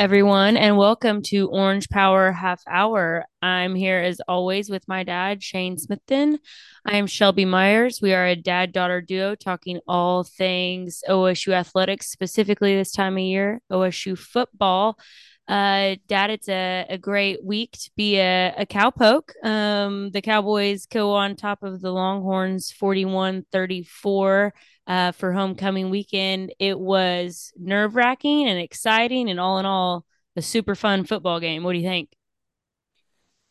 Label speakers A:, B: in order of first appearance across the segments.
A: Everyone, and welcome to Orange Power Half Hour. I'm here as always with my dad, Shane Smithton. I am Shelby Myers. We are a dad daughter duo talking all things OSU athletics, specifically this time of year, OSU football. Uh, Dad, it's a, a great week to be a, a cowpoke. Um, the Cowboys go on top of the Longhorns 41 34 uh, for homecoming weekend. It was nerve wracking and exciting, and all in all, a super fun football game. What do you think?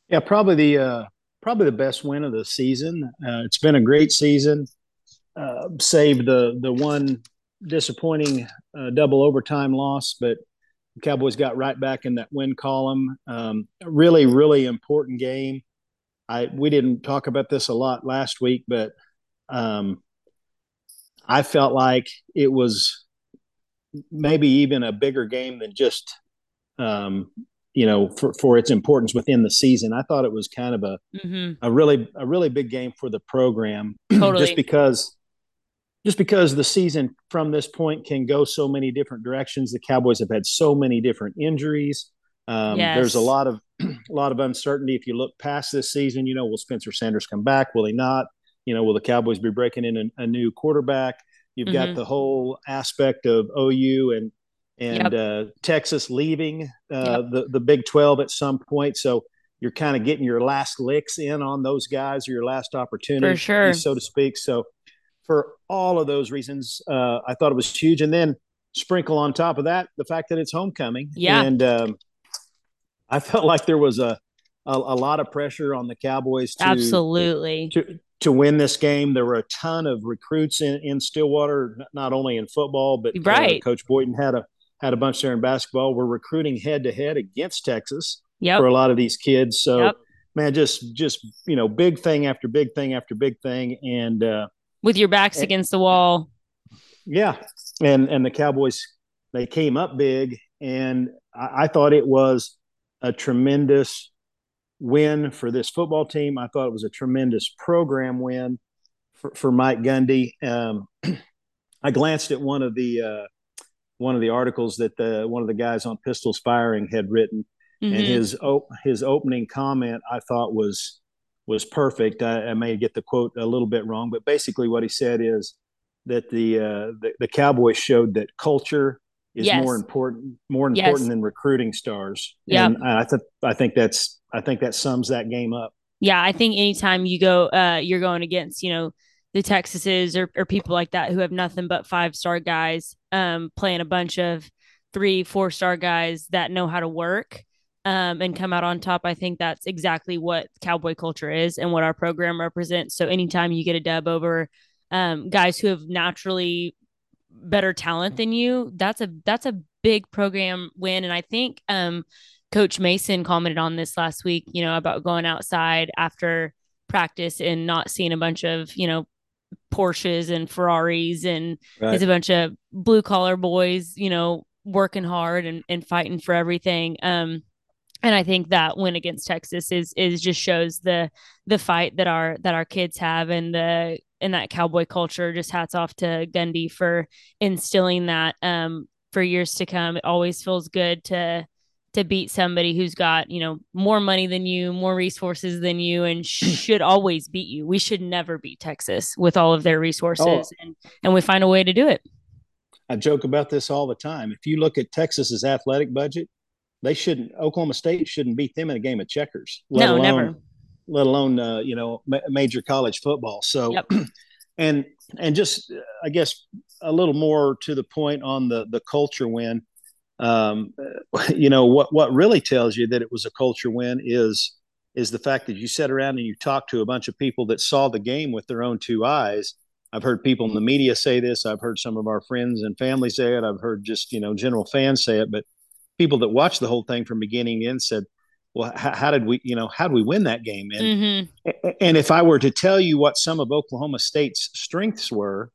B: Yeah, probably the uh, probably the best win of the season. Uh, it's been a great season. Uh, save the the one disappointing uh, double overtime loss, but Cowboys got right back in that win column. Um, really, really important game. I we didn't talk about this a lot last week, but um, I felt like it was maybe even a bigger game than just um, you know for, for its importance within the season. I thought it was kind of a mm-hmm. a really a really big game for the program, totally. just because just because the season from this point can go so many different directions. The Cowboys have had so many different injuries. Um, yes. There's a lot of a lot of uncertainty. If you look past this season, you know, will Spencer Sanders come back? Will he not? You know, will the Cowboys be breaking in a, a new quarterback? You've mm-hmm. got the whole aspect of OU and and yep. uh, Texas leaving uh, yep. the the Big Twelve at some point. So you're kind of getting your last licks in on those guys or your last opportunity,
A: sure.
B: so to speak. So for all of those reasons, uh, I thought it was huge. And then sprinkle on top of that the fact that it's homecoming.
A: Yeah.
B: And um, I felt like there was a, a, a lot of pressure on the Cowboys to
A: absolutely
B: to, to win this game. There were a ton of recruits in, in Stillwater, not only in football, but
A: uh, right.
B: Uh, Coach Boynton had a had a bunch there in basketball. We're recruiting head to head against Texas
A: yep.
B: for a lot of these kids. So
A: yep.
B: man, just just you know, big thing after big thing after big thing, and uh,
A: with your backs and, against the wall.
B: Yeah, and and the Cowboys they came up big, and I, I thought it was a tremendous win for this football team. I thought it was a tremendous program win for, for Mike Gundy. Um, I glanced at one of the uh, one of the articles that the one of the guys on Pistols Firing had written, mm-hmm. and his his opening comment I thought was was perfect. I, I, may get the quote a little bit wrong, but basically what he said is that the uh, the, the Cowboys showed that culture is yes. more important more important yes. than recruiting stars.
A: Yeah,
B: and I th- I think that's I think that sums that game up.
A: Yeah, I think anytime you go, uh, you're going against you know the Texases or, or people like that who have nothing but five star guys, um, playing a bunch of three four star guys that know how to work um, and come out on top. I think that's exactly what cowboy culture is and what our program represents. So anytime you get a dub over um, guys who have naturally better talent than you, that's a that's a big program win. And I think um, Coach Mason commented on this last week. You know about going outside after practice and not seeing a bunch of you know Porsches and Ferraris and right. it's a bunch of blue collar boys. You know working hard and, and fighting for everything. Um, and I think that win against Texas is is just shows the the fight that our that our kids have and the in that cowboy culture. Just hats off to Gundy for instilling that um, for years to come. It always feels good to to beat somebody who's got you know more money than you, more resources than you, and should always beat you. We should never beat Texas with all of their resources, oh. and and we find a way to do it.
B: I joke about this all the time. If you look at Texas's athletic budget, they shouldn't Oklahoma State shouldn't beat them in a game of checkers.
A: no, never.
B: Let alone uh, you know ma- major college football. So,
A: yep.
B: and and just I guess a little more to the point on the the culture win. Um, you know what what really tells you that it was a culture win is is the fact that you sat around and you talked to a bunch of people that saw the game with their own two eyes. I've heard people in the media say this. I've heard some of our friends and family say it. I've heard just you know general fans say it, but people that watched the whole thing from beginning to end said, well, how, how did we, you know, how did we win that game? And, mm-hmm. and if I were to tell you what some of Oklahoma State's strengths were,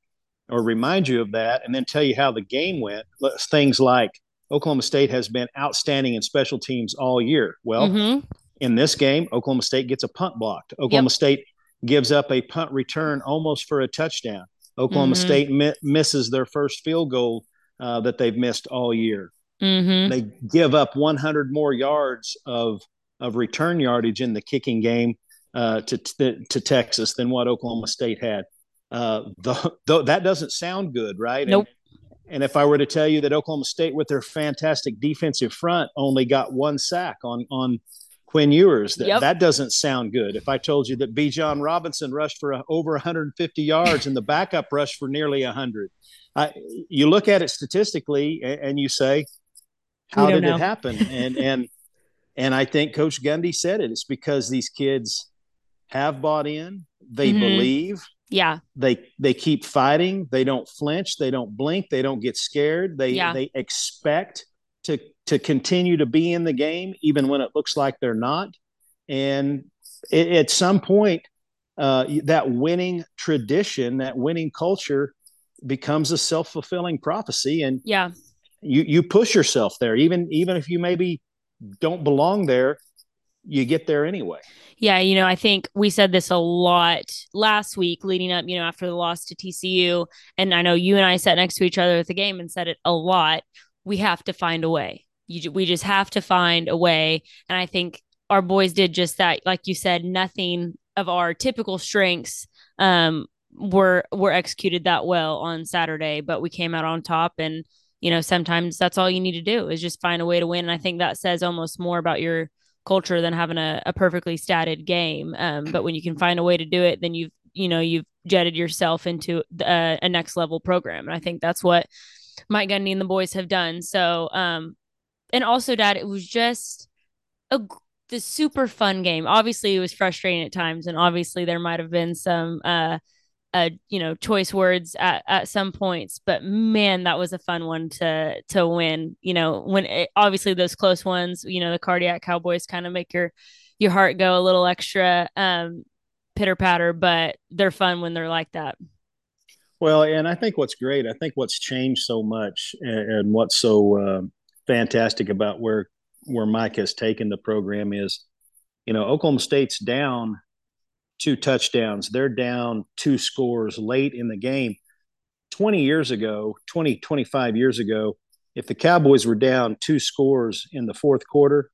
B: or remind you of that, and then tell you how the game went, things like Oklahoma State has been outstanding in special teams all year. Well, mm-hmm. in this game, Oklahoma State gets a punt blocked. Oklahoma yep. State gives up a punt return almost for a touchdown. Oklahoma mm-hmm. State mi- misses their first field goal uh, that they've missed all year.
A: Mm-hmm.
B: They give up 100 more yards of of return yardage in the kicking game uh, to, to, to Texas than what Oklahoma State had. Uh, the, the, that doesn't sound good, right?
A: Nope.
B: And, and if I were to tell you that Oklahoma State, with their fantastic defensive front, only got one sack on on Quinn Ewers, that, yep. that doesn't sound good. If I told you that Bijan Robinson rushed for a, over 150 yards and the backup rushed for nearly 100, I, you look at it statistically and, and you say, how did know. it happen? And and and I think Coach Gundy said it. It's because these kids have bought in. They mm-hmm. believe.
A: Yeah.
B: They they keep fighting. They don't flinch. They don't blink. They don't get scared. They yeah. they expect to to continue to be in the game even when it looks like they're not. And it, at some point, uh, that winning tradition, that winning culture, becomes a self fulfilling prophecy. And
A: yeah,
B: you you push yourself there, even even if you maybe don't belong there, you get there anyway.
A: Yeah, you know, I think we said this a lot last week leading up, you know, after the loss to TCU. And I know you and I sat next to each other at the game and said it a lot. We have to find a way. You, we just have to find a way. And I think our boys did just that. Like you said, nothing of our typical strengths um, were were executed that well on Saturday, but we came out on top and you know, sometimes that's all you need to do is just find a way to win. And I think that says almost more about your culture than having a, a perfectly statted game. Um, but when you can find a way to do it, then you've, you know, you've jetted yourself into a, uh, a next level program. And I think that's what Mike Gundy and the boys have done. So, um, and also, Dad, it was just a the super fun game. Obviously, it was frustrating at times, and obviously there might have been some uh uh, you know, choice words at, at some points, but man, that was a fun one to to win. You know, when it, obviously those close ones, you know, the cardiac cowboys kind of make your your heart go a little extra um, pitter patter, but they're fun when they're like that.
B: Well, and I think what's great, I think what's changed so much, and, and what's so uh, fantastic about where where Mike has taken the program is, you know, Oklahoma State's down two touchdowns. They're down two scores late in the game. 20 years ago, 20, 25 years ago, if the Cowboys were down two scores in the fourth quarter,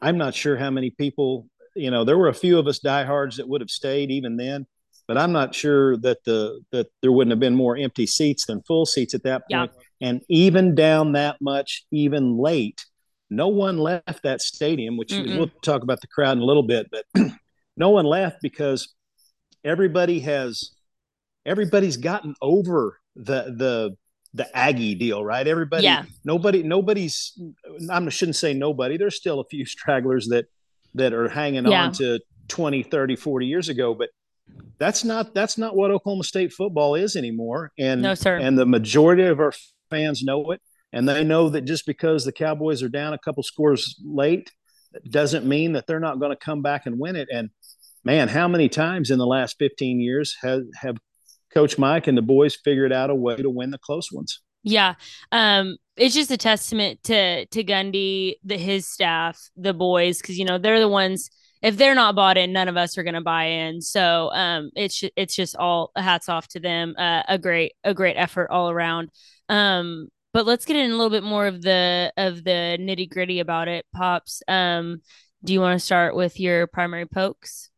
B: I'm not sure how many people, you know, there were a few of us diehards that would have stayed even then, but I'm not sure that the that there wouldn't have been more empty seats than full seats at that point. Yeah. And even down that much, even late, no one left that stadium, which Mm-mm. we'll talk about the crowd in a little bit, but no one left because everybody has everybody's gotten over the the the Aggie deal, right? Everybody,
A: yeah.
B: nobody, nobody's. I shouldn't say nobody. There's still a few stragglers that that are hanging yeah. on to 20, 30, 40 years ago, but that's not that's not what Oklahoma State football is anymore. And
A: no, sir.
B: And the majority of our fans know it, and they know that just because the Cowboys are down a couple scores late doesn't mean that they're not going to come back and win it. And man, how many times in the last 15 years have, have Coach Mike and the boys figured out a way to win the close ones?
A: Yeah. Um, it's just a testament to to Gundy, the his staff, the boys, because you know they're the ones. If they're not bought in, none of us are going to buy in. So um, it's it's just all hats off to them. Uh, a great a great effort all around. Um, but let's get in a little bit more of the of the nitty gritty about it, pops. Um, do you want to start with your primary pokes?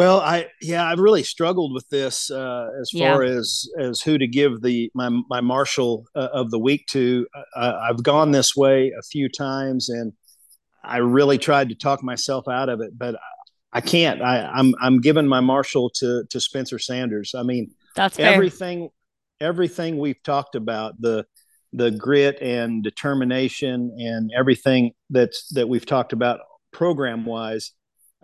B: Well, I yeah, I've really struggled with this uh, as far yeah. as as who to give the my my marshal uh, of the week to. Uh, I've gone this way a few times, and I really tried to talk myself out of it, but I can't. I, I'm I'm giving my marshal to to Spencer Sanders. I mean,
A: that's fair.
B: everything everything we've talked about the the grit and determination and everything that's that we've talked about program wise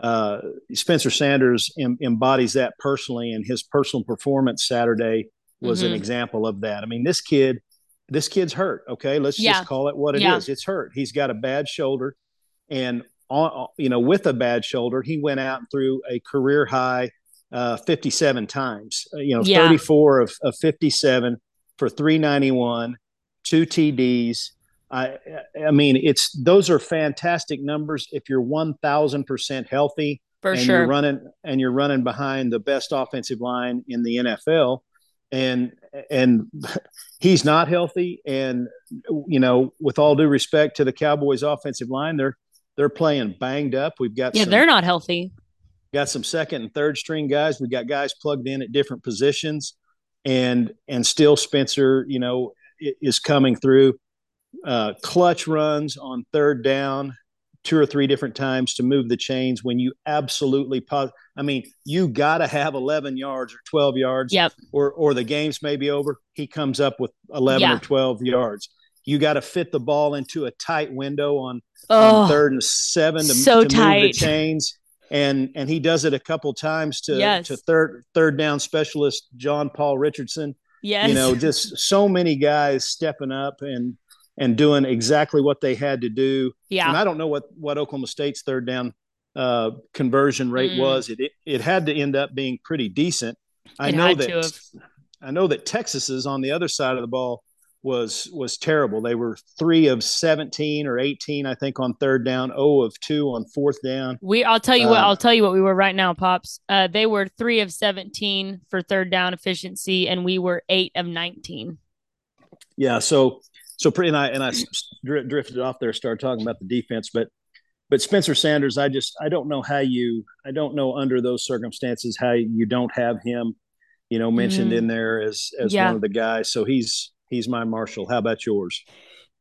B: uh, Spencer Sanders em- embodies that personally, and his personal performance Saturday was mm-hmm. an example of that. I mean, this kid, this kid's hurt. Okay, let's yeah. just call it what it yeah. is. It's hurt. He's got a bad shoulder, and on, you know, with a bad shoulder, he went out and threw a career high uh, 57 times. Uh, you know, yeah. 34 of, of 57 for 391, two TDs. I I mean, it's those are fantastic numbers if you're one thousand percent healthy
A: for
B: and
A: sure.
B: You're running and you're running behind the best offensive line in the NFL. and and he's not healthy. And you know, with all due respect to the Cowboys' offensive line, they're they're playing banged up. We've got
A: yeah,
B: some,
A: they're not healthy.
B: Got some second and third string guys. We got guys plugged in at different positions, and and still Spencer, you know, is coming through. Uh, clutch runs on third down two or three different times to move the chains when you absolutely pos- I mean, you got to have 11 yards or 12 yards
A: yep.
B: or or the game's maybe over. He comes up with 11 yeah. or 12 yards. You got to fit the ball into a tight window on, oh, on third and seven to,
A: so
B: to
A: tight.
B: move the chains. And and he does it a couple times to
A: yes.
B: to third third down specialist John Paul Richardson.
A: Yes.
B: You know, just so many guys stepping up and and doing exactly what they had to do.
A: Yeah.
B: And I don't know what what Oklahoma State's third down uh, conversion rate mm. was. It, it, it had to end up being pretty decent. I
A: it
B: know that I know that Texas's on the other side of the ball was was terrible. They were three of seventeen or eighteen, I think, on third down. Oh of two on fourth down.
A: We, I'll tell you what, um, I'll tell you what we were right now, pops. Uh, they were three of seventeen for third down efficiency, and we were eight of nineteen.
B: Yeah, so so pretty and I and I drifted off there, started talking about the defense, but but Spencer Sanders, I just I don't know how you I don't know under those circumstances how you don't have him, you know, mentioned mm-hmm. in there as as yeah. one of the guys. So he's he's my marshal. How about yours?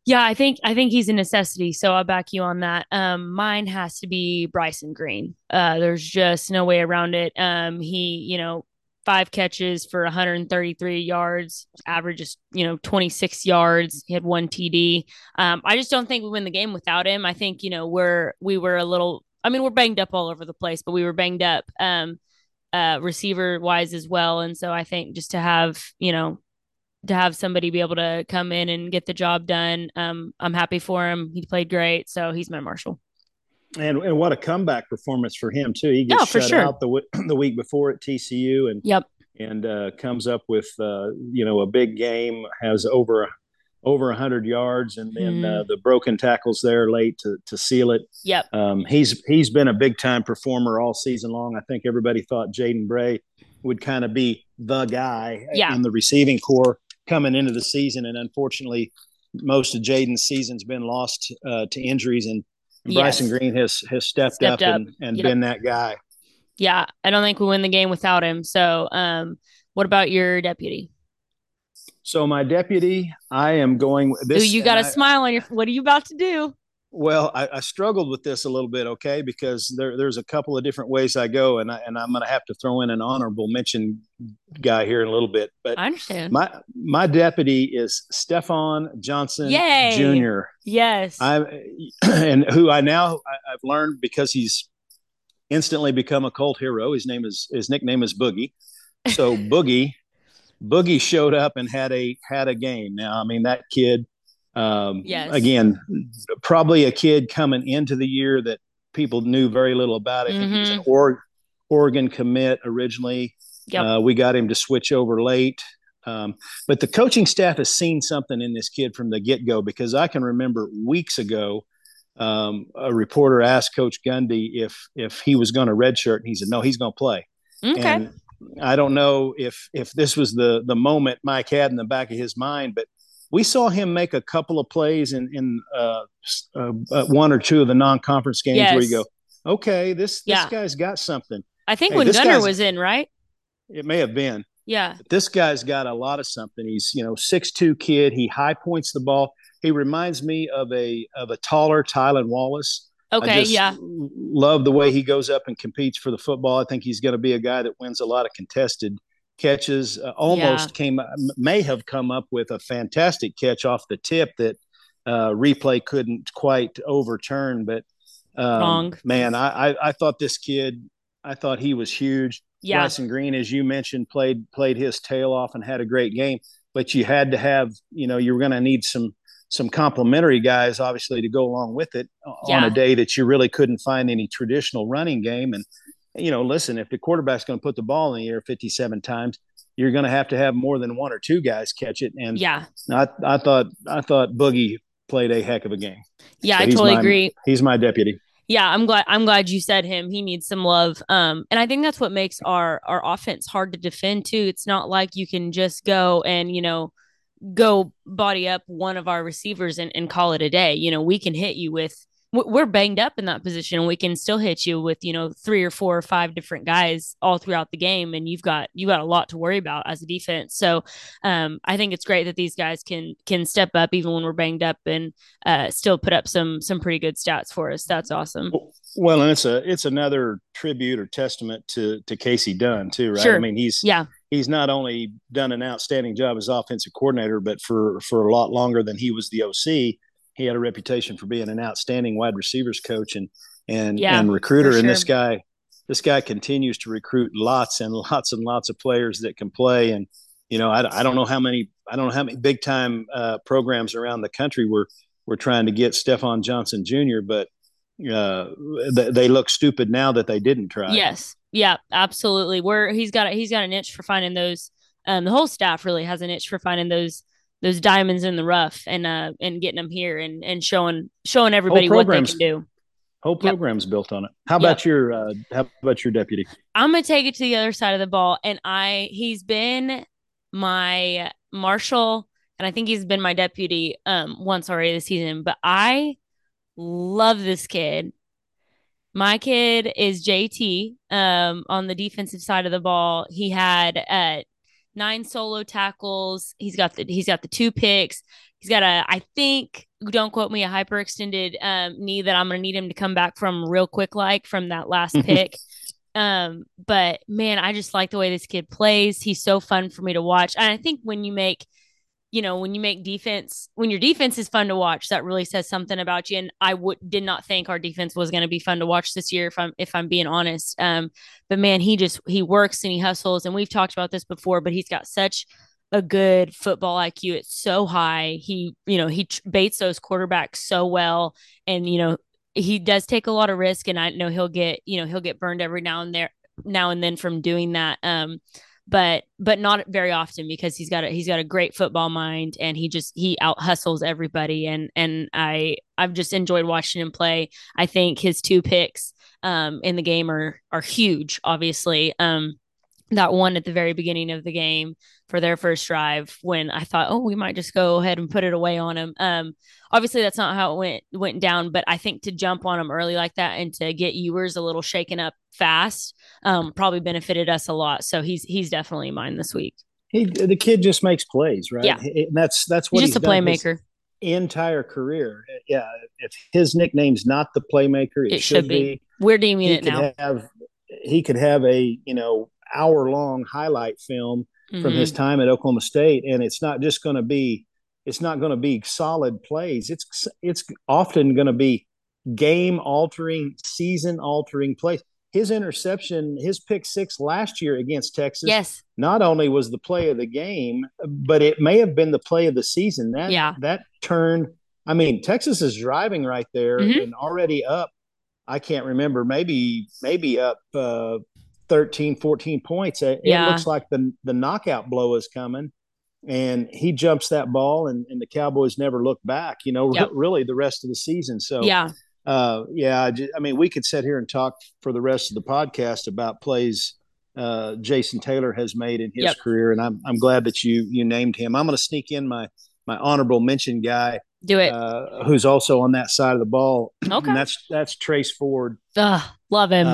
A: Yeah, I think I think he's a necessity. So I'll back you on that. Um, mine has to be Bryson Green. Uh, there's just no way around it. Um, he, you know, five catches for 133 yards, averages, you know, 26 yards. He had one TD. Um, I just don't think we win the game without him. I think, you know, we're, we were a little, I mean, we're banged up all over the place, but we were banged up, um, uh, receiver wise as well. And so I think just to have, you know, to have somebody be able to come in and get the job done. Um, I'm happy for him. He played great. So he's my Marshall.
B: And, and what a comeback performance for him too. He gets oh, shut
A: sure.
B: out the the week before at TCU, and
A: yep,
B: and uh, comes up with uh, you know a big game, has over over hundred yards, and then mm. uh, the broken tackles there late to to seal it.
A: Yep.
B: Um, he's he's been a big time performer all season long. I think everybody thought Jaden Bray would kind of be the guy
A: yeah.
B: in the receiving corps coming into the season, and unfortunately, most of Jaden's season's been lost uh, to injuries and Bryson yes. Green has has stepped, stepped up, up, and, and yep. been that guy.
A: Yeah, I don't think we win the game without him. So, um, what about your deputy?
B: So my deputy, I am going.
A: This, Ooh, you got a I, smile on your. What are you about to do?
B: Well, I, I, struggled with this a little bit, okay, because there, there's a couple of different ways I go, and I, and I'm going to have to throw in an honorable mention guy here in a little bit. But
A: I understand.
B: My my deputy is Stephon Johnson
A: Yay.
B: Jr.
A: Yes,
B: I and who I now I, I've learned because he's instantly become a cult hero. His name is his nickname is Boogie. So Boogie Boogie showed up and had a had a game. Now, I mean that kid um,
A: yes.
B: Again, probably a kid coming into the year that people knew very little about. I think mm-hmm. he was an or- Oregon commit originally.
A: Yep.
B: Uh, we got him to switch over late. Um, but the coaching staff has seen something in this kid from the get go because I can remember weeks ago um, a reporter asked Coach Gundy if if he was going to redshirt, and he said no, he's going to play.
A: Okay.
B: And I don't know if if this was the the moment Mike had in the back of his mind, but we saw him make a couple of plays in in uh, uh, uh, one or two of the non-conference games yes. where you go, okay, this this yeah. guy's got something.
A: I think hey, when Gunnar was in, right?
B: It may have been.
A: Yeah.
B: But this guy's got a lot of something. He's you know six two kid. He high points the ball. He reminds me of a of a taller Tylan Wallace.
A: Okay, yeah.
B: Love the way he goes up and competes for the football. I think he's going to be a guy that wins a lot of contested catches. Uh, almost yeah. came, may have come up with a fantastic catch off the tip that uh, replay couldn't quite overturn. But um, man, I, I, I thought this kid, I thought he was huge.
A: Yeah.
B: Bryson Green, as you mentioned, played played his tail off and had a great game. But you had to have, you know, you were going to need some some complementary guys, obviously, to go along with it yeah. on a day that you really couldn't find any traditional running game. And you know, listen, if the quarterback's going to put the ball in the air 57 times, you're going to have to have more than one or two guys catch it. And
A: yeah,
B: I, I thought, I thought Boogie played a heck of a game.
A: Yeah, so I totally
B: my,
A: agree.
B: He's my deputy.
A: Yeah, I'm glad I'm glad you said him. He needs some love. Um, and I think that's what makes our our offense hard to defend too. It's not like you can just go and, you know, go body up one of our receivers and, and call it a day. You know, we can hit you with we're banged up in that position and we can still hit you with you know three or four or five different guys all throughout the game and you've got you got a lot to worry about as a defense. So um, i think it's great that these guys can can step up even when we're banged up and uh, still put up some some pretty good stats for us. That's awesome.
B: Well and it's a it's another tribute or testament to to Kasey Dunn too right?
A: Sure.
B: i mean he's
A: yeah.
B: he's not only done an outstanding job as offensive coordinator, but for for a lot longer than he was the OC, he had a reputation for being an outstanding wide receivers coach and and yeah, and recruiter. Sure. And this guy, this guy continues to recruit lots and lots and lots of players that can play. And you know, I, I don't know how many I don't know how many big time uh, programs around the country were were trying to get Stephon Johnson Jr., but uh, they, they look stupid now that they didn't try.
A: Yes, yeah, absolutely. Where he's got a, he's got an itch for finding those. Um, the whole staff really has an itch for finding those those diamonds in the rough and uh and getting them here and and showing showing everybody what they can do.
B: Whole program's yep. built on it. How about yep. your uh, how about your deputy?
A: I'm gonna take it to the other side of the ball, and I he's been my marshal, and I think he's been my deputy um once already this season. But I love this kid. My kid is JT um, on the defensive side of the ball. He had uh, nine solo tackles. He's got the he's got the two picks. He's got a I think don't quote me a hyperextended um, knee that I'm gonna need him to come back from real quick like from that last pick. um, but man, I just like the way this kid plays. He's so fun for me to watch. And I think when you make you know, when you make defense, when your defense is fun to watch, that really says something about you. And I would did not think our defense was going to be fun to watch this year, if I'm if I'm being honest. Um, but man, he just he works and he hustles, and we've talked about this before. But he's got such a good football IQ. It's so high. He, you know, he baits those quarterbacks so well, and you know, he does take a lot of risk. And I know he'll get, you know, he'll get burned every now and there, now and then from doing that. Um, but but not very often because he's got a he's got a great football mind and he just he out hustles everybody and and I I've just enjoyed watching him play. I think his two picks um in the game are are huge obviously. Um that one at the very beginning of the game for their first drive when I thought, oh, we might just go ahead and put it away on him. Um, obviously that's not how it went went down, but I think to jump on him early like that and to get Ewers a little shaken up fast, um, probably benefited us a lot. So he's he's definitely mine this week.
B: He the kid just makes plays, right?
A: Yeah,
B: and that's that's what
A: he's just
B: he's
A: a playmaker.
B: Entire career, yeah. If his nickname's not the playmaker, it, it should, be. be.
A: We're deeming it now.
B: Have, he could have a you know hour long highlight film mm-hmm. from his mm-hmm. time at Oklahoma State, and it's not just going to be it's not going to be solid plays. It's it's often going to be game altering, season altering plays. His interception, his pick six last year against Texas,
A: yes,
B: not only was the play of the game, but it may have been the play of the season. That
A: yeah.
B: that turned. I mean, Texas is driving right there mm-hmm. and already up. I can't remember, maybe maybe up uh, 13, 14 points. It, yeah. it looks like the the knockout blow is coming. And he jumps that ball, and, and the Cowboys never look back. You know, yep. really the rest of the season. So
A: yeah,
B: uh, yeah. I, just, I mean, we could sit here and talk for the rest of the podcast about plays uh, Jason Taylor has made in his yep. career, and I'm I'm glad that you you named him. I'm going to sneak in my my honorable mention guy.
A: Do it.
B: Uh, who's also on that side of the ball?
A: Okay.
B: And that's that's Trace Ford.
A: Ugh, love him.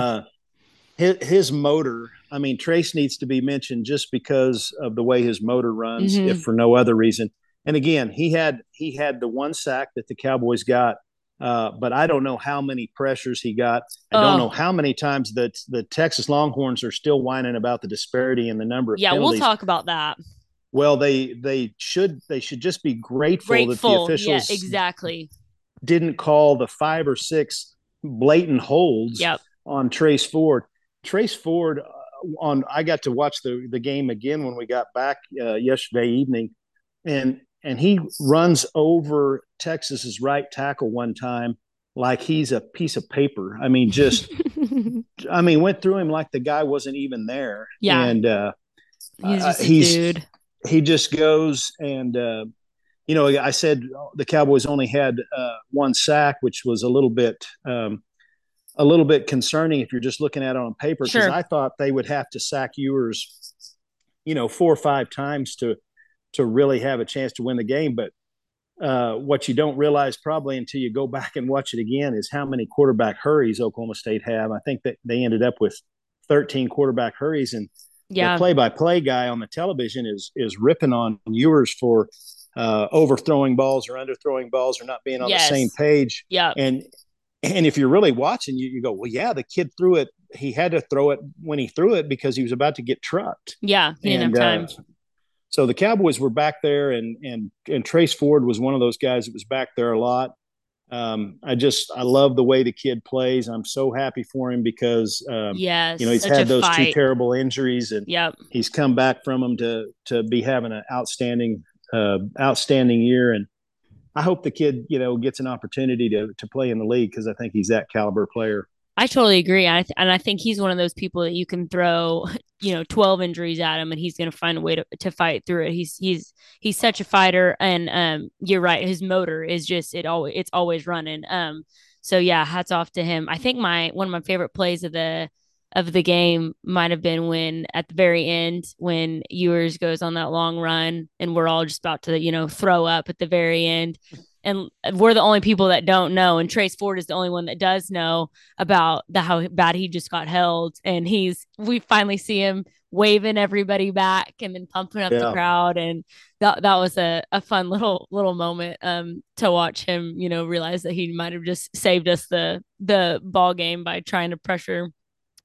B: His, his motor. I mean, Trace needs to be mentioned just because of the way his motor runs, mm-hmm. if for no other reason. And again, he had he had the one sack that the Cowboys got, uh, but I don't know how many pressures he got. I oh. don't know how many times that the Texas Longhorns are still whining about the disparity in the number of
A: yeah.
B: Penalties.
A: We'll talk about that.
B: Well, they they should they should just be grateful, grateful. that the officials
A: yeah, exactly
B: didn't call the five or six blatant holds
A: yep.
B: on Trace Ford. Trace Ford uh, on I got to watch the the game again when we got back uh, yesterday evening, and and he runs over Texas's right tackle one time like he's a piece of paper. I mean, just I mean, went through him like the guy wasn't even there.
A: Yeah,
B: and uh,
A: he's uh, he's, dude.
B: He just goes and. Uh, you know, I said the Cowboys only had uh, one sack, which was a little bit um, a little bit concerning if you're just looking at it on paper because
A: Sure.
B: I thought they would have to sack Ewers, you know, four or five times to to really have a chance to win the game. But uh, what you don't realize probably until you go back and watch it again is how many quarterback hurries Oklahoma State have. I think that they ended up with 13 quarterback hurries, and
A: Yeah.
B: the play-by-play guy on the television is is ripping on Ewers for uh, overthrowing balls or underthrowing balls or not being on
A: Yes.
B: the same page.
A: yeah.
B: And and if you're really watching, you, you go, well, yeah, the kid threw it. He had to throw it when he threw it because he was about to get trucked.
A: Yeah. He didn't
B: And,
A: have time.
B: uh, so the Cowboys were back there, and and and Trace Ford was one of those guys that was back there a lot. Um, I just I love the way the kid plays. I'm so happy for him because um,
A: yes.
B: you know he's had those two terrible injuries, and
A: Yep.
B: he's come back from them to to be having an outstanding uh, outstanding year. And I hope the kid you know gets an opportunity to to play in the league because I think he's that caliber player.
A: I totally agree. I th- and I think he's one of those people that you can throw, you know, 12 injuries at him and he's going to find a way to, to fight through it. He's he's he's such a fighter and um you're right, his motor is just it always it's always running. Um so yeah, hats off to him. I think my one of my favorite plays of the of the game might have been when at the very end when Ewers goes on that long run and we're all just about to, you know, throw up at the very end. And we're the only people that don't know. And Trace Ford is the only one that does know about the how bad he just got held. And he's we finally see him waving everybody back and then pumping up the crowd. And that that was a, a fun little little moment um to watch him, you know, realize that he might have just saved us the the ball game by trying to pressure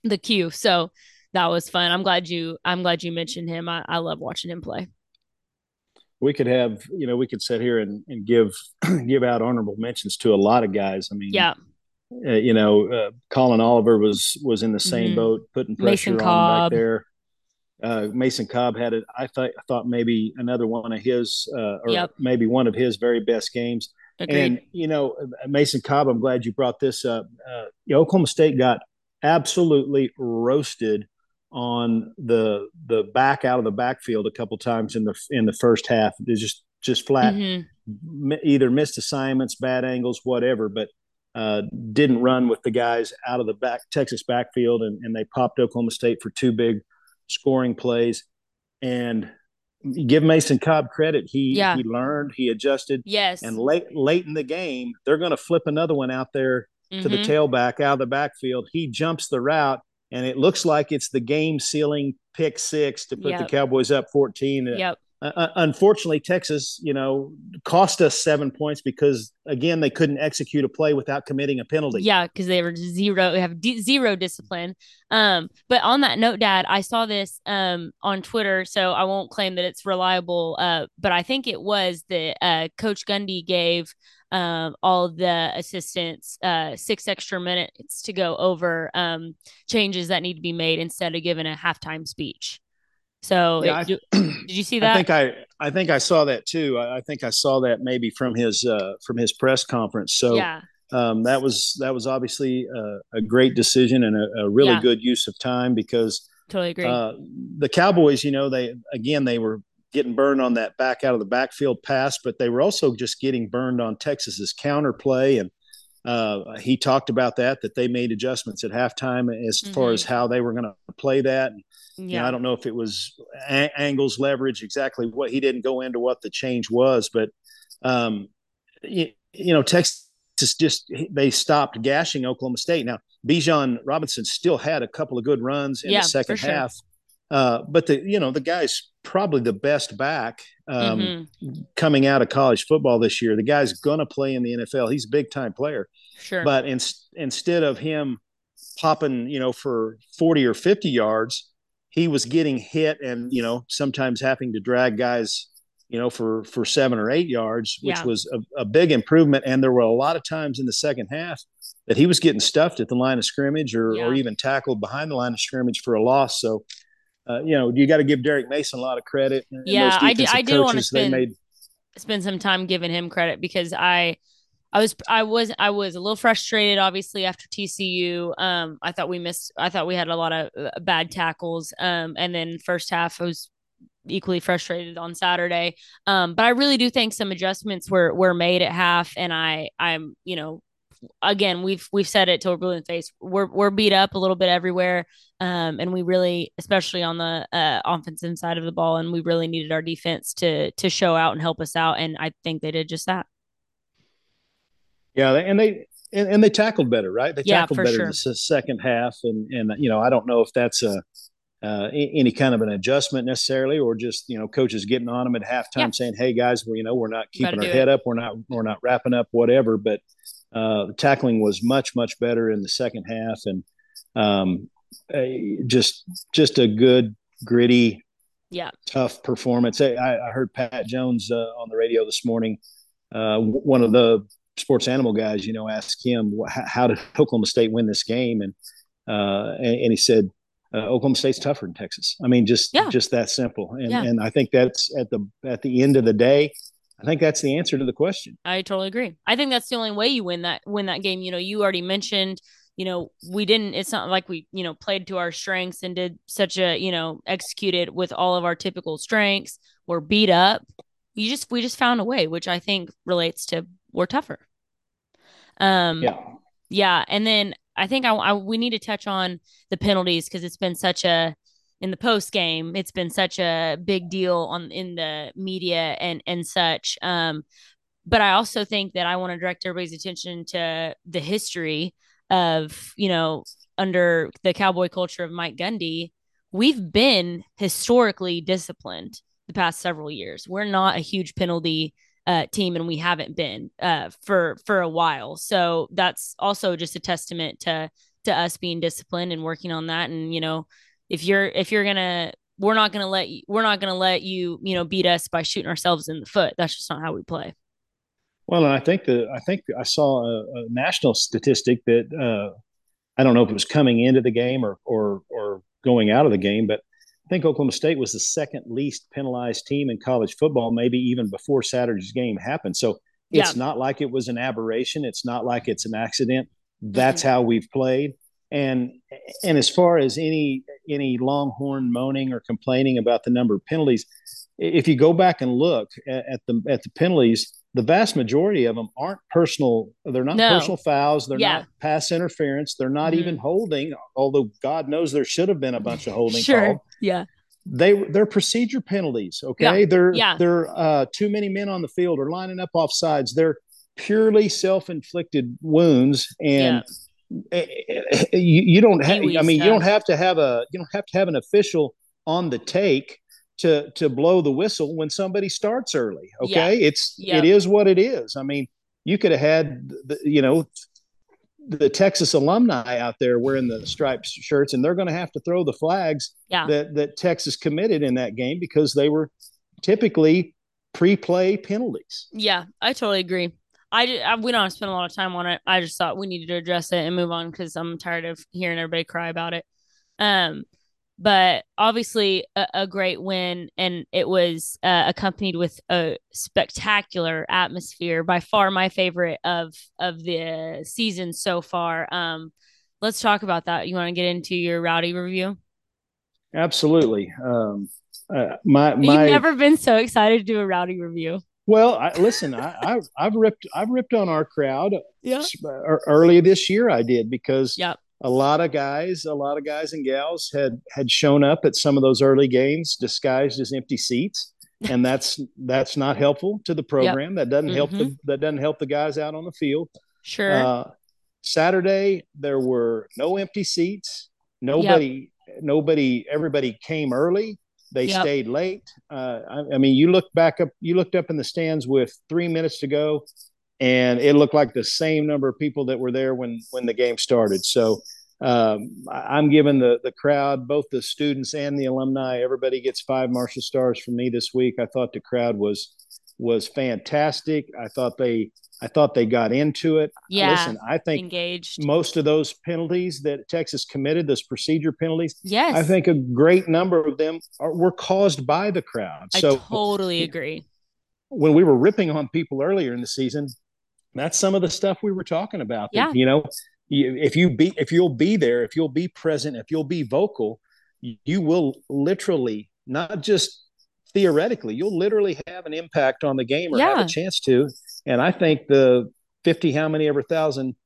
A: the queue. So that was fun. I'm glad you I'm glad you mentioned him. I, I love watching him play.
B: We could have you know we could sit here and, and give give out honorable mentions to a lot of guys. I mean,
A: Yeah.
B: uh, you know, uh, Collin Oliver was was in the same
A: Mhm.
B: boat, putting
A: Mason
B: pressure on
A: Cobb.
B: back there. Uh, Mason Cobb had it. I thought I thought maybe another one of his, uh, or
A: Yep.
B: maybe one of his very best games.
A: Agreed.
B: And you know, Mason Cobb. I'm glad you brought this up. Uh, you know, Oklahoma State got absolutely roasted on the the back out of the backfield a couple times in the in the first half. They just just flat
A: Mhm.
B: m- either missed assignments, bad angles, whatever, but uh, didn't run with the guys out of the back Texas backfield, and, and they popped Oklahoma State for two big scoring plays. And give Mason Cobb credit; he
A: Yeah.
B: he learned, he adjusted,
A: Yes.
B: and late late in the game, they're going to flip another one out there to the
A: Mhm.
B: tailback out of the backfield. He jumps the route, and it looks like it's the game sealing pick six to put the Cowboys up fourteen.
A: Yep.
B: Uh, uh, unfortunately, Texas, you know, cost us seven points because again they couldn't execute a play without committing a penalty.
A: Yeah, because they were zero have d- zero discipline. Um, but on that note, Dad, I saw this um on Twitter, so I won't claim that it's reliable. Uh, but I think it was that uh, Coach Gundy gave um all the assistants uh six extra minutes to go over um changes that need to be made instead of giving a halftime speech. So
B: Yeah,
A: it- did you see that?
B: I think I I think I saw that too. I, I think I saw that maybe from his uh, from his press conference. So
A: yeah,
B: um, that was that was obviously a, a great decision and a, a really
A: Yeah.
B: good use of time because
A: totally agree.
B: uh, the Cowboys, you know, they again they were getting burned on that back out of the backfield pass, but they were also just getting burned on Texas's counter play. And uh, he talked about that that they made adjustments at halftime as far
A: Mhm.
B: as how they were going to play that. And, you know,
A: yeah,
B: I don't know if it was a- angles, leverage, exactly what he didn't go into what the change was, but um, you, you know, Texas just they stopped gashing Oklahoma State. Now, Bijan Robinson still had a couple of good runs in
A: Yeah,
B: the second
A: sure.
B: half, uh, but the you know the guy's probably the best back um,
A: Mhm.
B: coming out of college football this year. The guy's going to play in the NFL. He's a big time player.
A: sure.
B: But in, instead of him popping, you know, for 40 or 50 yards, he was getting hit and, you know, sometimes having to drag guys, you know, for, for seven or eight yards, which
A: Yeah.
B: was a, a big improvement. And there were a lot of times in the second half that he was getting stuffed at the line of scrimmage or, or even tackled behind the line of scrimmage for a loss. So, uh, you know, you got to give Derek Mason a lot of credit. And
A: Yeah, I did- I did wanna spend-
B: made
A: spend some time giving him credit because I I was I was I was a little frustrated obviously after TCU. Um I thought we missed I thought we had a lot of uh, bad tackles. Um and then first half I was equally frustrated on Saturday. Um but I really do think some adjustments were were made at half and I I'm, you know, again, we've we've said it till we're blue in the face. We're we're beat up a little bit everywhere, um, and we really, especially on the uh, offensive side of the ball, and we really needed our defense to to show out and help us out, and I think they did just that.
B: Yeah, and they and, and they tackled better, right? They tackled
A: for
B: better
A: sure.
B: in the second half, and and you know I don't know if that's a uh, any kind of an adjustment necessarily, or just you know coaches getting on them at halftime
A: Yeah.
B: saying, "Hey guys, well, you know we're not keeping our head
A: it.
B: up, we're not we're not wrapping up, whatever." But uh, the tackling was much much better in the second half, and um, a- just just a good gritty
A: Yeah,
B: tough performance. I, I heard Pat Jones uh, on the radio this morning. Uh, one of the sports animal guys, you know, asked him how did Oklahoma State win this game, and uh, and, and, he said uh, Oklahoma State's tougher than Texas. I mean, just
A: Yeah.
B: just that simple. And
A: Yeah.
B: and I think that's at the at the end of the day, I think that's the answer to the question.
A: I totally agree. I think that's the only way you win that win that game. You know, you already mentioned, you know, we didn't it's not like we, you know, played to our strengths and did such a, you know, executed with all of our typical strengths. We're beat up. You just we just found a way, which I think relates to we're tougher. Um
B: Yeah.
A: yeah, and then I think I, I we need to touch on the penalties because it's been such a in the post game it's been such a big deal on in the media and and such. Um, but I also think that I want to direct everybody's attention to the history of you know under the cowboy culture of Mike Gundy, we've been historically disciplined the past several years. We're not a huge penalty uh, team, and we haven't been uh, for for a while. So that's also just a testament to to us being disciplined and working on that. And you know, if you're if you're gonna, we're not gonna let you, we're not gonna let you you know beat us by shooting ourselves in the foot. That's just not how we play.
B: Well, and I think that I think I saw a, a national statistic that uh, I don't know if it was coming into the game or or or going out of the game, but I think Oklahoma State was the second least penalized team in college football, maybe even before Saturday's game happened. So it's
A: Yeah.
B: not like it was an aberration. It's not like it's an accident. Mm-hmm. That's how we've played. And and as far as any any Longhorn moaning or complaining about the number of penalties, if you go back and look at, at the at the penalties, the vast majority of them aren't personal. They're not
A: No.
B: personal fouls. They're
A: Yeah.
B: not pass interference. They're not
A: Mhm.
B: even holding. Although God knows there should have been a bunch of holding
A: Sure.
B: called
A: Yeah.
B: they they're procedure penalties. Okay, they're
A: Yeah.
B: they're uh, too many men on the field or lining up off sides. They're purely self inflicted wounds, and eh, eh, you, you don't have. I mean, you don't have to have a you don't have to have an official on the take to to blow the whistle when somebody starts early. Okay, it's
A: Yep.
B: it is what it is. I mean, you could have had the, you know the Texas alumni out there wearing the striped shirts, and they're going to have to throw the flags
A: Yeah.
B: that that Texas committed in that game because they were typically pre-play penalties.
A: Yeah, I totally agree. I, I we don't have to spend a lot of time on it. I just thought we needed to address it and move on because I'm tired of hearing everybody cry about it. Um, but obviously a, a great win, and it was uh, accompanied with a spectacular atmosphere. By far, my favorite of of the season so far. Um, let's talk about that. You want to get into your rowdy review?
B: Absolutely. Um, uh, my my
A: You've never been so excited to do a rowdy review.
B: well, I, listen, I, I I've ripped I've ripped on our crowd
A: Yeah.
B: uh, early this year. I did because
A: Yep.
B: A lot of guys, a lot of guys and gals had had shown up at some of those early games disguised as empty seats, and that's that's not helpful to the program. That doesn't help the that doesn't help the guys out on the field.
A: Sure.
B: Uh, Saturday there were no empty seats. Nobody, nobody, everybody came early. They
A: Yep.
B: stayed late. Uh, I, I mean, you looked back up, you looked up in the stands with three minutes to go, and it looked like the same number of people that were there when when the game started. So um, I'm giving the the crowd, both the students and the alumni, everybody gets five Marshall stars from me this week. I thought the crowd was was fantastic. I thought they I thought they got into it.
A: Yeah.
B: Listen, I think
A: Engaged.
B: most of those penalties that Texas committed, those procedure penalties,
A: Yes.
B: I think a great number of them are, were caused by the crowd.
A: I
B: So
A: totally agree.
B: when we were ripping on people earlier in the season, that's some of the stuff we were talking about. that,
A: Yeah.
B: You know, if you be if you'll be there, if you'll be present, if you'll be vocal, you will literally not just theoretically, you'll literally have an impact on the game or have a chance to. And I think the fifty how many ever thousand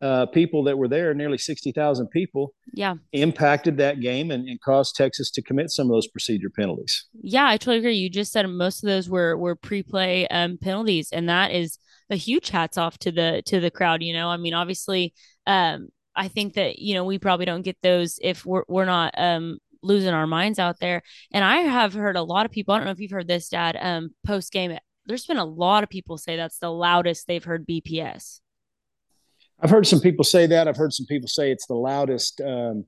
B: uh, people that were there, nearly 60,000 people,
A: yeah,
B: impacted that game and, and, caused Texas to commit some of those procedure penalties.
A: Yeah, I totally agree. You just said most of those were were pre-play um, penalties, and that is a huge hats off to the to the crowd. You know, I mean, obviously, um, I think that you know we probably don't get those if we're we're not um, losing our minds out there. And I have heard a lot of people. I don't know if you've heard this, Dad. Um, post game, there's been a lot of people say that's the loudest they've heard BPS.
B: I've heard some people say that. I've heard some people say it's the loudest um,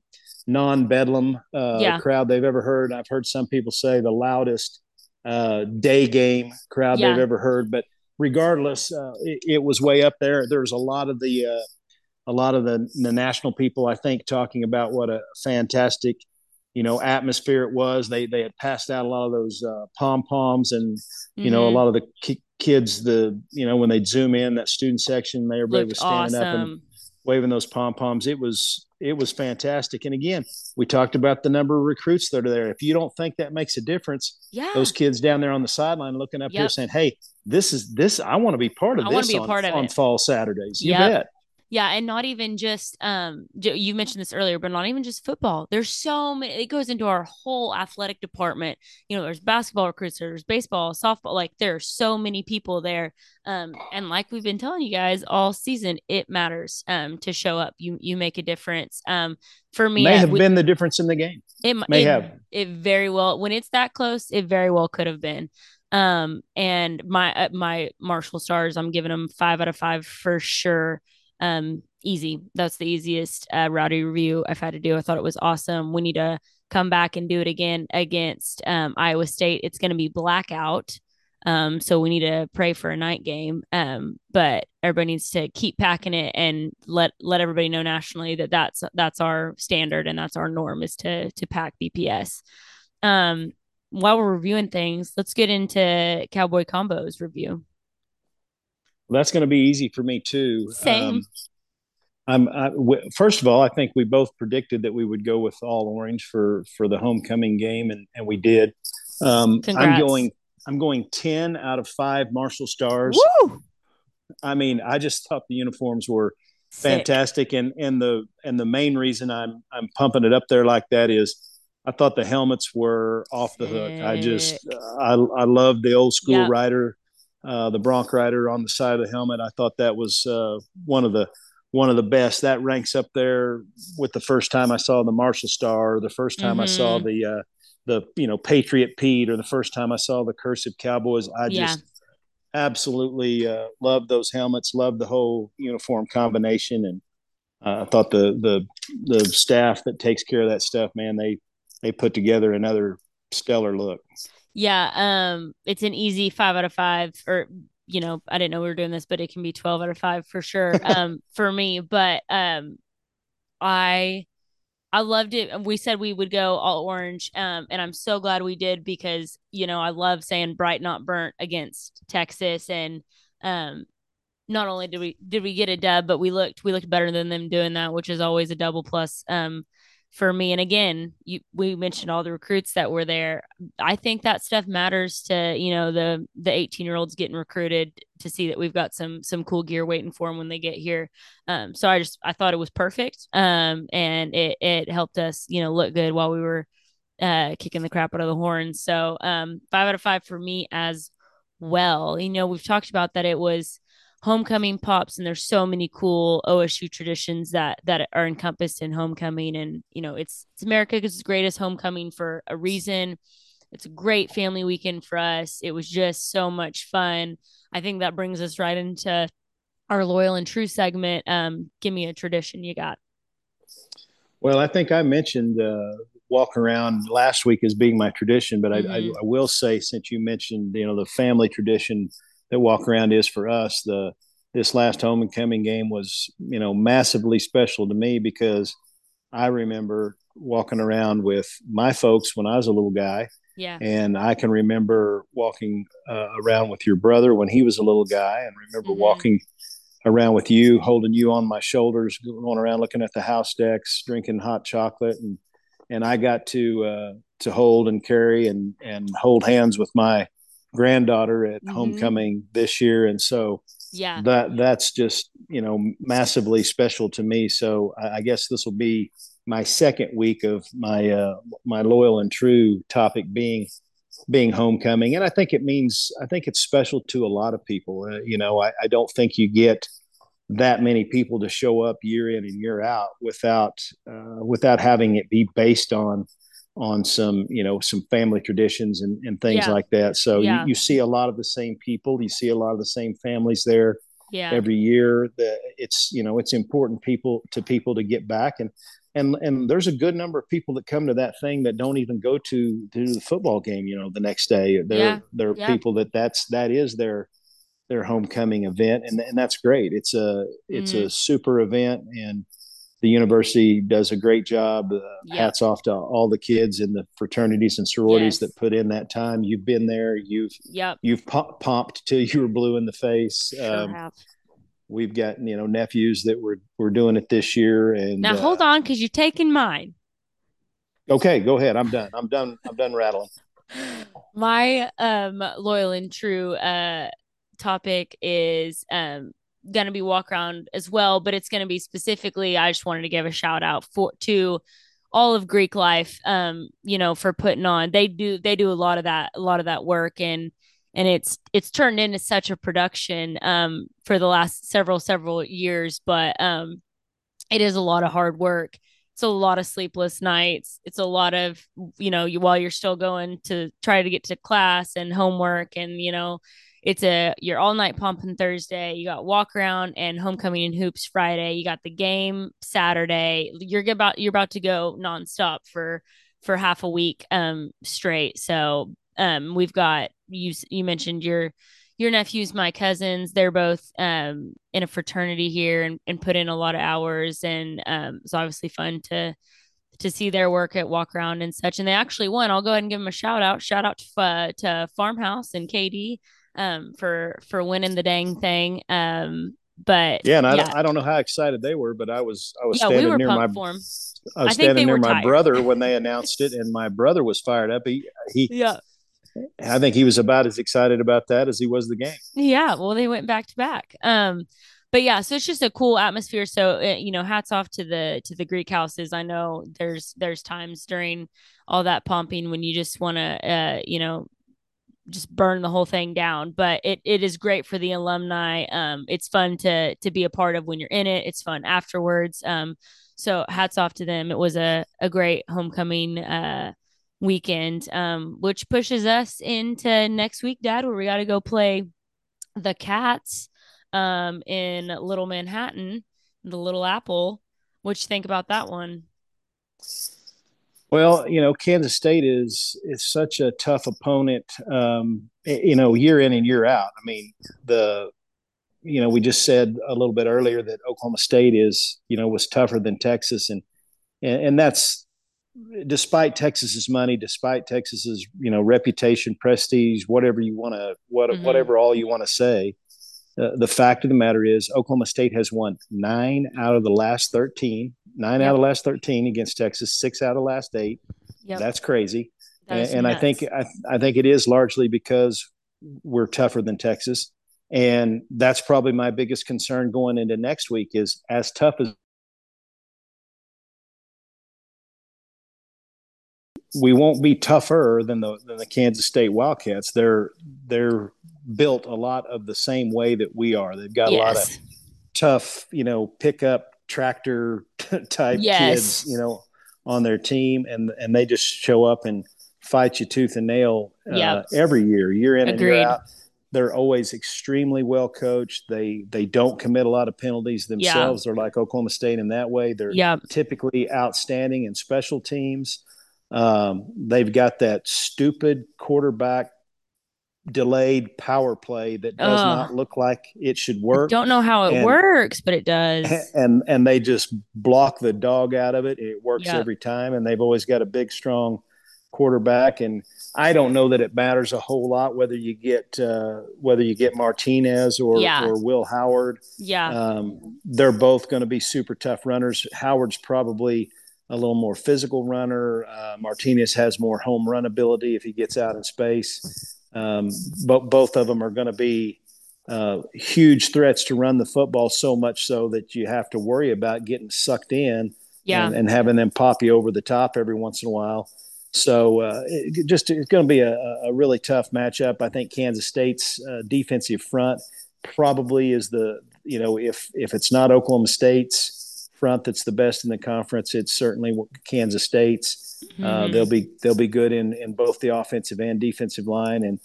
B: non-bedlam uh, yeah. crowd they've ever heard. I've heard some people say the loudest uh, day game crowd yeah. they've ever heard. But regardless, uh, it, it, was way up there. There's a lot of the uh, a lot of the, the national people, I think, talking about what a fantastic you know atmosphere it was. They they had passed out a lot of those uh, pom poms and you mm-hmm. know a mm-hmm. lot of the ki- kids the you know when they zoom in that student section, everybody Looked was standing awesome. up and waving those pom poms. It was it was fantastic. And again, we talked about the number of recruits that are there. If you don't think that makes a difference,
A: yeah,
B: those kids down there on the sideline looking up yep. here saying, "Hey, this is this. I want to be part of I this. I want to be on, on fall Saturdays. You yep. bet."
A: Yeah, and not even just um you mentioned this earlier, but not even just football. There's so many it goes into our whole athletic department. You know, there's basketball recruits, there's baseball, softball, like there are so many people there. Um and like we've been telling you guys all season, it matters um to show up. You you make a difference. Um for me
B: may have we, been the difference in the game.
A: It may it, have. It very well when it's that close, it very well could have been. Um and my uh, my Marshall Stars, I'm giving them 5 out of 5 for sure um, easy. That's the easiest uh, rowdy review I've had to do. I thought it was awesome. We need to come back and do it again against um, Iowa State. It's going to be blackout. Um, so we need to pray for a night game. Um, but everybody needs to keep packing it and let let everybody know nationally that that's that's our standard and that's our norm is to to pack BPS. Um, while we're reviewing things, let's get into Cowboy Combos review
B: that's going to be easy for me too.
A: Same. Um,
B: I'm I, w- first of all, I think we both predicted that we would go with all orange for for the homecoming game, and and we did. Um, I'm going. I'm going ten out of five Marshall Stars.
A: Woo!
B: I mean, I just thought the uniforms were Sick. fantastic, and and the and the main reason I'm I'm pumping it up there like that is I thought the helmets were off the hook. I just I I love the old school yep. rider uh, the Bronc Rider on the side of the helmet. I thought that was uh, one of the one of the best. That ranks up there with the first time I saw the Marshall Star, or the first time mm-hmm. I saw mm-hmm. the uh, the you know Patriot Pete, or the first time I saw the Cursive Cowboys. I yeah. just absolutely uh, loved those helmets, loved the whole uniform combination, and uh, I thought the the the staff that takes care of that stuff, man, they they put together another stellar look.
A: Yeah, um, it's an easy five out of five, or you know, I didn't know we were doing this, but it can be twelve out of five for sure. Um, for me, but um, I I loved it. We said we would go all orange, um, and I'm so glad we did because you know I love saying bright not burnt against Texas, and um, not only did we did we get a dub, but we looked we looked better than them doing that, which is always a double plus. Um, for me. And again, you we mentioned all the recruits that were there. I think that stuff matters to, you know, the the 18 year olds getting recruited to see that we've got some some cool gear waiting for them when they get here. Um, so I just I thought it was perfect. Um, and it it helped us, you know, look good while we were uh kicking the crap out of the horns. So um five out of five for me as well. You know, we've talked about that it was homecoming pops and there's so many cool OSU traditions that that are encompassed in homecoming and you know it's it's America's greatest homecoming for a reason. It's a great family weekend for us. It was just so much fun. I think that brings us right into our loyal and true segment. Um, give me a tradition you got.
B: Well, I think I mentioned uh, walk around last week as being my tradition, but mm-hmm. I, I, I, will say since you mentioned you know the family tradition that walk around is for us. The this last homecoming game was you know massively special to me because I remember walking around with my folks when I was a little guy.
A: Yeah.
B: And I can remember walking uh, around with your brother when he was a little guy, and remember mm-hmm. walking around with you, holding you on my shoulders, going around looking at the house decs, drinking hot chocolate, and and I got to uh, to hold and carry and and hold hands with my granddaughter at mm-hmm. homecoming this year, and so
A: yeah,
B: that that's just you know massively special to me. So I, I guess this will be my second week of my uh, my loyal and true topic being being homecoming, and I think it means I think it's special to a lot of people. Uh, you know, I, I don't think you get that many people to show up year in and year out without uh, without having it be based on on some you know some family traditions and, and things yeah. like that so yeah. you, you see a lot of the same people you see a lot of the same families there
A: yeah.
B: every year that it's you know it's important people to people to get back and and and there's a good number of people that come to that thing that don't even go to to the football game you know the next day there yeah. there are people that that's that is their their homecoming event and and that's great it's a it's mm. a super event and the university does a great job. Uh, yep. Hats off to all the kids in the fraternities and sororities yes. that put in that time. You've been there. You've
A: yep.
B: you've pumped till you were blue in the face. Sure um. We've got you know nephews that were we're doing it this year. And
A: now uh, hold on, because you're taking mine.
B: Okay, go ahead. I'm done. I'm done. I'm done rattling.
A: My um loyal and true uh topic is um going to be walk around as well, but it's going to be specifically. I just wanted to give a shout out for to all of Greek life, um, you know, for putting on. They do they do a lot of that a lot of that work and and it's it's turned into such a production um for the last several several years, but um it is a lot of hard work. It's a lot of sleepless nights. It's a lot of you know, you while you're still going to try to get to class and homework and you know it's a you're all night pumping Thursday. You got walk around and homecoming and hoops Friday. You got the game Saturday. You're about you're about to go nonstop for for half a week um straight. So um we've got you you mentioned your your nephews, my cousins, they're both um in a fraternity here and, and put in a lot of hours and um it's obviously fun to to see their work at walk around and such and they actually won i'll go ahead and give them a shout out shout out to, uh, to farmhouse and kd um, for for winning the dang thing. Um, but
B: yeah, and I,
A: yeah.
B: Don't, I don't know how excited they were, but I was I was yeah, standing we near my I was
A: I
B: standing near my
A: tired.
B: brother when they announced it, and my brother was fired up. He he
A: yeah.
B: I think he was about as excited about that as he was the game.
A: Yeah, well, they went back to back. Um, but yeah, so it's just a cool atmosphere. So uh, you know, hats off to the to the Greek houses. I know there's there's times during all that pumping when you just want to, uh, you know, just burn the whole thing down but it, it is great for the alumni. Um it's fun to to be a part of when you're in it. It's fun afterwards. Um so hats off to them. It was a, a great homecoming uh weekend um which pushes us into next week dad where we got to go play the cats um in little manhattan the little apple. What you think about that one
B: well, you know, Kansas State is is such a tough opponent. Um, you know, year in and year out. I mean, the you know we just said a little bit earlier that Oklahoma State is you know was tougher than Texas, and and, and that's despite Texas's money, despite Texas's you know reputation, prestige, whatever you want to what mm-hmm. whatever all you want to say. Uh, the fact of the matter is, Oklahoma State has won nine out of the last 13 nine yep. out of the last 13 against Texas, six out of the last eight. Yep. That's crazy. That and, and I think I, I think it is largely because we're tougher than Texas. And that's probably my biggest concern going into next week is as tough as we won't be tougher than the than the Kansas State Wildcats. They're they're built a lot of the same way that we are. They've got yes. a lot of tough, you know, pickup tractor type yes. kids, you know, on their team, and and they just show up and fight you tooth and nail uh, yep. every year, year in Agreed. and year out. They're always extremely well coached. They they don't commit a lot of penalties themselves. They're like Oklahoma State in that way. They're yep. typically outstanding in special teams. Um, they've got that stupid quarterback delayed power play that does not look like it should work.
A: I don't know how it and, works, but it does.
B: And and they just block the dog out of it. It works yep. every time, and they've always got a big, strong quarterback. And I don't know that it matters a whole lot whether you get uh, whether you get Martinez or yeah. or Will Howard.
A: Yeah,
B: um, they're both going to be super tough runners. Howard's probably a little more physical runner. Uh, Martinez has more home run ability if he gets out in space. Um, but both of them are going to be uh, huge threats to run the football so much so that you have to worry about getting sucked in
A: yeah.
B: and, and having them pop you over the top every once in a while. So uh, it just it's going to be a, a, really tough matchup. I think Kansas State's uh, defensive front probably is the you know if if it's not Oklahoma State's front that's the best in the conference, it's certainly Kansas State's. Uh, mm-hmm. Uh, they'll be they'll be good in in both the offensive and defensive line and.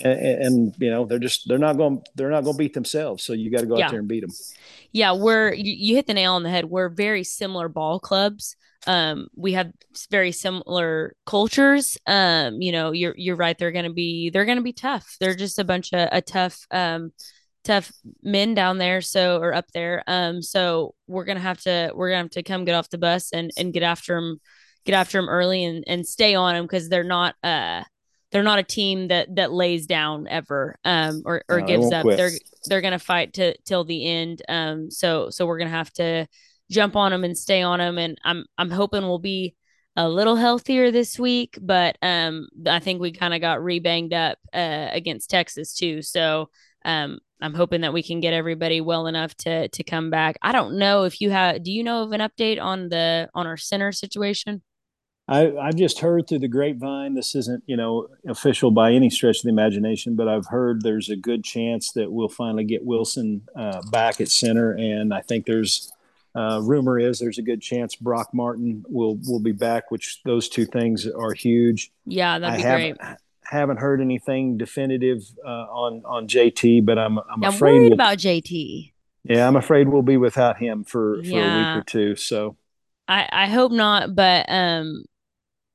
B: And, and you know they're just they're not going they're not going to beat themselves so you got to go yeah. out there and beat them
A: yeah we're you, you hit the nail on the head we're very similar ball clubs um, we have very similar cultures. Um, you know, you're you're right. They're gonna be they're gonna be tough. They're just a bunch of a tough um tough men down there. So or up there. Um, so we're gonna have to we're gonna have to come get off the bus and and get after them, get after them early and and stay on them because they're not uh they're not a team that that lays down ever um or or no, gives up. Quit. They're they're gonna fight to till the end. Um, so so we're gonna have to jump on them and stay on them. And I'm I'm hoping we'll be a little healthier this week, but um, I think we kind of got rebanged up uh, against Texas too. So um, I'm hoping that we can get everybody well enough to to come back. I don't know if you have. Do you know of an update on the on our center situation?
B: I, I've just heard through the grapevine. This isn't, you know, official by any stretch of the imagination, but I've heard there's a good chance that we'll finally get Wilson uh, back at center, and I think there's uh, rumor is there's a good chance Brock Martin will will be back, which those two things are huge.
A: Yeah, that'd be
B: I
A: great.
B: Haven't, heard anything definitive uh, on on JT, but I'm I'm,
A: I'm
B: afraid
A: worried we'll, about JT.
B: Yeah, I'm afraid we'll be without him for for yeah. a week or two. So
A: I I hope not, but um,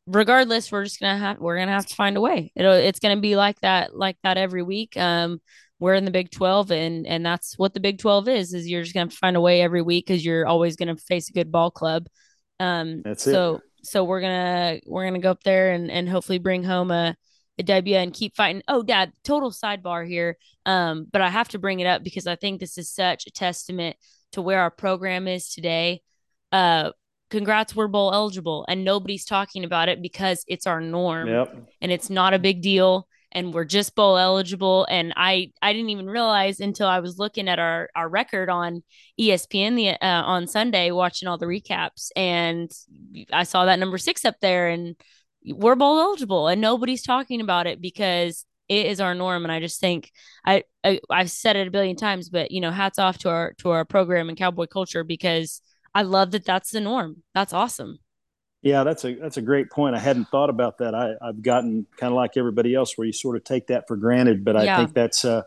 A: regardless, we're just gonna have we're gonna have to find a way. It'll it's gonna be like that like that every week. Um, we're in the Big 12 and and that's what the Big 12 is is you're just going to find a way every week cuz you're always going to face a good ball club. Um that's so it. so we're going to we're to go up there and and hopefully bring home a a W and keep fighting. Oh, dad, total sidebar here. Um but I have to bring it up because I think this is such a testament to where our program is today. Uh congrats we're bowl eligible and nobody's talking about it because it's our norm
B: yep.
A: and it's not a big deal and we're just bowl eligible and i i didn't even realize until i was looking at our our record on espn the uh, on sunday watching all the recaps and i saw that number six up there and we're bowl eligible and nobody's talking about it because it is our norm and i just think I, I i've said it a billion times but you know hats off to our to our program and cowboy culture because i love that that's the norm that's awesome
B: yeah, that's a that's a great point. I hadn't thought about that. I, I've gotten kind of like everybody else, where you sort of take that for granted. But I yeah. think that's uh,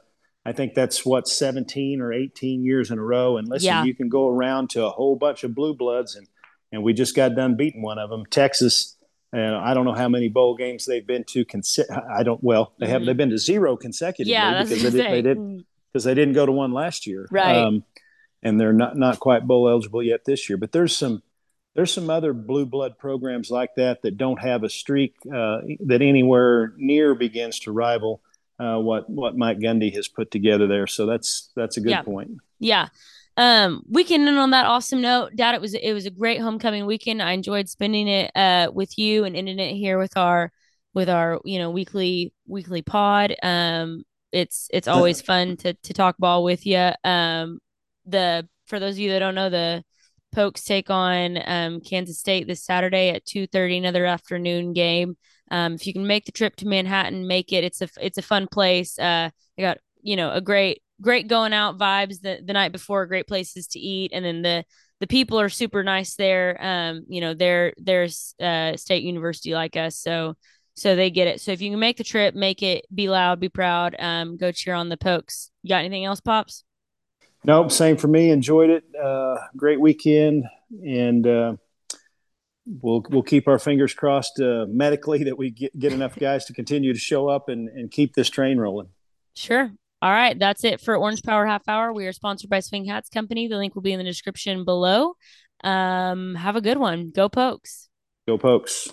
B: I think that's what 17 or 18 years in a row. And listen, yeah. you can go around to a whole bunch of blue bloods, and and we just got done beating one of them, Texas. And I don't know how many bowl games they've been to. Consi- I don't. Well, they mm-hmm. have. They've been to zero consecutively
A: yeah,
B: because they, did, they didn't because they didn't go to one last year.
A: Right. Um,
B: and they're not not quite bowl eligible yet this year. But there's some there's some other blue blood programs like that that don't have a streak uh, that anywhere near begins to rival uh, what what Mike Gundy has put together there. So that's that's a good
A: yeah.
B: point.
A: Yeah. Um, weekend and on that awesome note, Dad, it was it was a great homecoming weekend. I enjoyed spending it uh, with you and ending it here with our with our you know weekly weekly pod. Um, it's it's always fun to to talk ball with you. Um, the for those of you that don't know the Pokes take on um, Kansas State this Saturday at two thirty. Another afternoon game. Um, if you can make the trip to Manhattan, make it. It's a it's a fun place. Uh, I got you know a great great going out vibes the the night before. Great places to eat, and then the the people are super nice there. Um, you know they're they're uh, state university like us, so so they get it. So if you can make the trip, make it. Be loud, be proud. Um, go cheer on the Pokes. You got anything else, pops?
B: Nope, same for me. Enjoyed it. Uh, great weekend, and uh, we'll we'll keep our fingers crossed uh, medically that we get, get enough guys to continue to show up and, and keep this train rolling.
A: Sure. All right, that's it for Orange Power Half Hour. We are sponsored by Swing Hats Company. The link will be in the description below. Um, have a good one. Go Pokes.
B: Go Pokes.